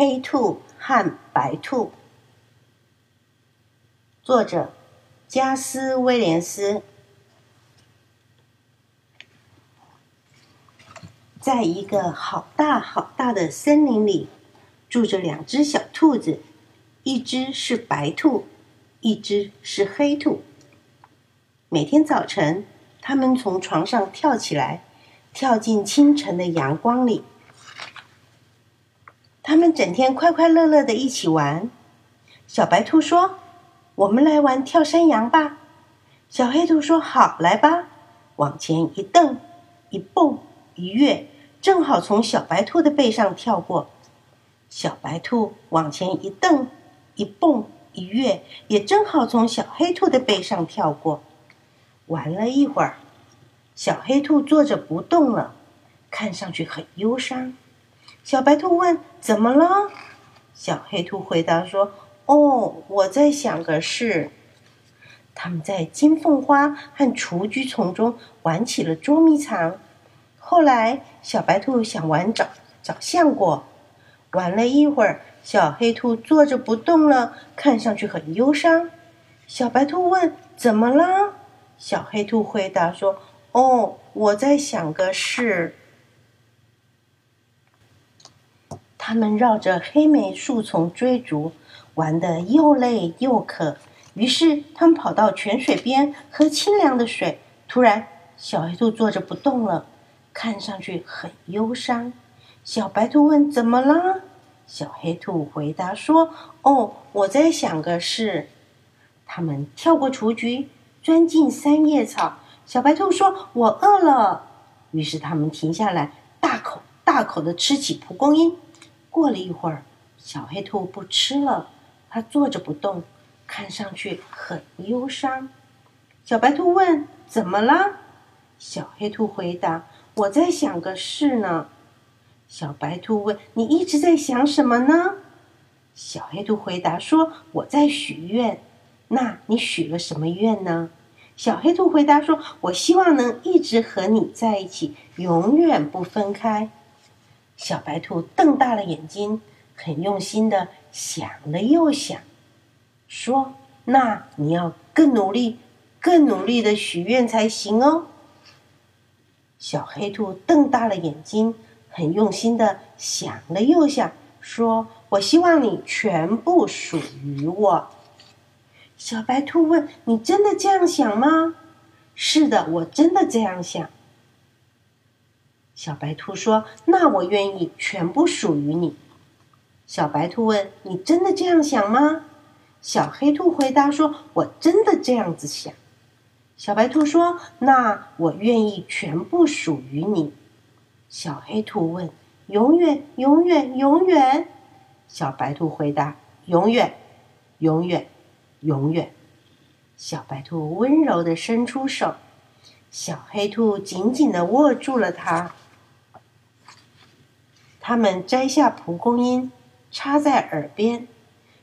黑兔和白兔，作者加斯·威廉斯。在一个好大好大的森林里，住着两只小兔子，一只是白兔，一只是黑兔。每天早晨，它们从床上跳起来，跳进清晨的阳光里。他们整天快快乐乐的一起玩。小白兔说：“我们来玩跳山羊吧。”小黑兔说：“好，来吧。”往前一蹬，一蹦，一跃，正好从小白兔的背上跳过。小白兔往前一蹬，一蹦，一跃，也正好从小黑兔的背上跳过。玩了一会儿，小黑兔坐着不动了，看上去很忧伤。小白兔问：“怎么了？”小黑兔回答说：“哦，我在想个事。”他们在金凤花和雏菊丛中玩起了捉迷藏。后来，小白兔想玩找找橡果。玩了一会儿，小黑兔坐着不动了，看上去很忧伤。小白兔问：“怎么了？”小黑兔回答说：“哦，我在想个事。”他们绕着黑莓树丛追逐，玩得又累又渴。于是，他们跑到泉水边喝清凉的水。突然，小黑兔坐着不动了，看上去很忧伤。小白兔问：“怎么了？”小黑兔回答说：“哦，我在想个事。”他们跳过雏菊，钻进三叶草。小白兔说：“我饿了。”于是，他们停下来，大口大口的吃起蒲公英。过了一会儿，小黑兔不吃了，它坐着不动，看上去很忧伤。小白兔问：“怎么了？”小黑兔回答：“我在想个事呢。”小白兔问：“你一直在想什么呢？”小黑兔回答说：“我在许愿。”那你许了什么愿呢？小黑兔回答说：“我希望能一直和你在一起，永远不分开。”小白兔瞪大了眼睛，很用心的想了又想，说：“那你要更努力、更努力的许愿才行哦。”小黑兔瞪大了眼睛，很用心的想了又想，说：“我希望你全部属于我。”小白兔问：“你真的这样想吗？”“是的，我真的这样想。”小白兔说：“那我愿意全部属于你。”小白兔问：“你真的这样想吗？”小黑兔回答说：“我真的这样子想。”小白兔说：“那我愿意全部属于你。”小黑兔问：“永远，永远，永远？”小白兔回答：“永远，永远，永远。”小白兔温柔的伸出手，小黑兔紧紧的握住了它。他们摘下蒲公英，插在耳边。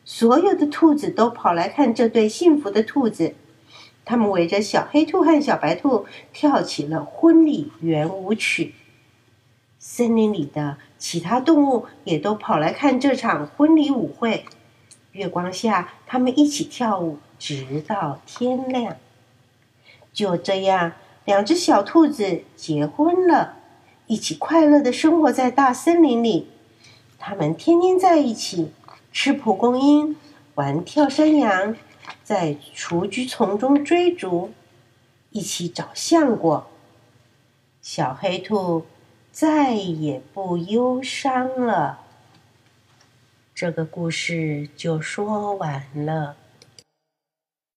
所有的兔子都跑来看这对幸福的兔子。他们围着小黑兔和小白兔跳起了婚礼圆舞曲。森林里的其他动物也都跑来看这场婚礼舞会。月光下，他们一起跳舞，直到天亮。就这样，两只小兔子结婚了。一起快乐的生活在大森林里，他们天天在一起吃蒲公英，玩跳山羊，在雏菊丛中追逐，一起找橡果。小黑兔再也不忧伤了。这个故事就说完了。